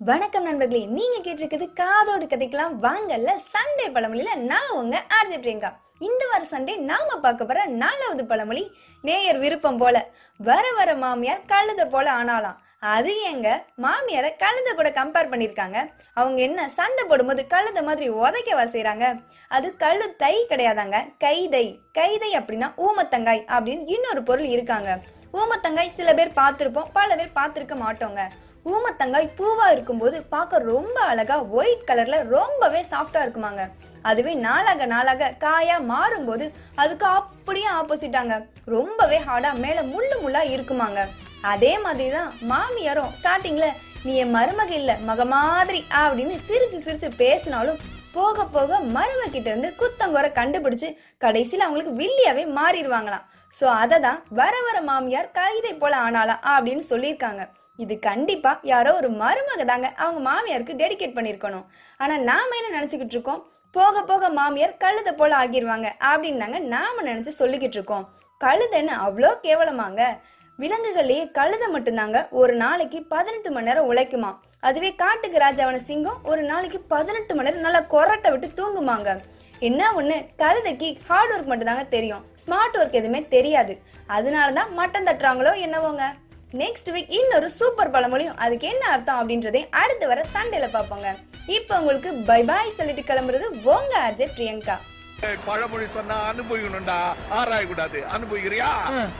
வணக்கம் நண்பர்களே நீங்க கேட்டிருக்கிறது காதோடு கதைக்கலாம். வாங்கல்ல சண்டே பழமொழியில நான் உங்க ஆர்ஜி பிரியங்கா. இந்த வார சண்டே நாம பார்க்க போற நாலாவது பழமொழி நேயர் விருப்பம் போல. வர வர மாமியார் கழுத போல ஆனாலாம் அது எங்க மாமியாரை கழுத கூட கம்பேர் பண்ணிருக்காங்க. அவங்க என்ன சண்டை போடும்போது கழுத மாதிரி உதைக்கவா செய்கிறாங்க அது கழு தை கிடையாதாங்க கைதை. கைதை அப்படின்னா ஊமத்தங்காய் அப்படின்னு இன்னொரு பொருள் இருக்காங்க. ஊமத்தங்காய் சில பேர் பார்த்துருப்போம் பல பேர் பார்த்துருக்க மாட்டோங்க. ஊமத்தங்காய் பூவா இருக்கும்போது பார்க்க ரொம்ப அழகா ஒயிட் கலர்ல ரொம்பவே சாஃப்டா இருக்குமாங்க. அதுவே நாளாக நாளாக காயா மாறும்போது அதுக்கு அப்படியே ஆப்போசிட்டாங்க ரொம்பவே ஹார்டா மேல முள்ளு முள்ளா இருக்குமாங்க. அதே மாதிரி தான் மாமியாரும் ஸ்டார்டிங்ல நீ என் மருமக இல்ல மக மாதிரி அப்படின்னு சிரிச்சு சிரிச்சு பேசினாலும் போக போக மருமக கிட்ட இருந்து குத்தங்குறை கண்டுபிடிச்சு கடைசியில் அவங்களுக்கு வில்லியாவே மாறிடுவாங்களாம். ஸோ அதை தான் வர வர மாமியார் கைதை போல ஆனாலாம் அப்படின்னு சொல்லியிருக்காங்க. இது கண்டிப்பா யாரோ ஒரு மருமக தாங்க அவங்க மாமியாருக்கு டெடிகேட் பண்ணியிருக்கணும். ஆனா நாம என்ன நினைச்சுக்கிட்டு இருக்கோம்? போக போக மாமியார் கழுத போல ஆகிருவாங்க அப்படின்னு தாங்க நாம நினைச்சு சொல்லிக்கிட்டு இருக்கோம். கழுதைன்னு அவ்வளோ கேவலமாங்க. விலங்குகள்லயே கழுதை மட்டும்தாங்க ஒரு நாளைக்கு பதினெட்டு மணி நேரம் உழைக்குமா? அதுவே காட்டுக்கு ராஜாவான சிங்கம் ஒரு நாளைக்கு பதினெட்டு மணி நேரம் நல்லா கொரட்டை விட்டு தூங்குமாங்க. என்ன ஒண்ணு? கழுதைக்கு ஹார்ட் ஒர்க் மட்டும்தாங்க தெரியும். ஸ்மார்ட் ஒர்க் எதுவுமே தெரியாது. அதனால தான் மட்டம் தட்டுறாங்களோ என்னவோங்க? நெக்ஸ்ட் வீக் இன்னொரு சூப்பர் பழமொழியும். அதுக்கு என்ன அர்த்தம் அப்படின்றதை அடுத்து வர சண்டேல பார்ப்போங்க. இப்போ உங்களுக்கு பை பாய் சொல்லிட்டு கிளம்புறது உங்க அஜய் பிரியங்கா. பழமொழி சொன்னா அனுபவிக்கணும்டா. ஆராயக்கூடாது. அனுபவிக்கிறியா?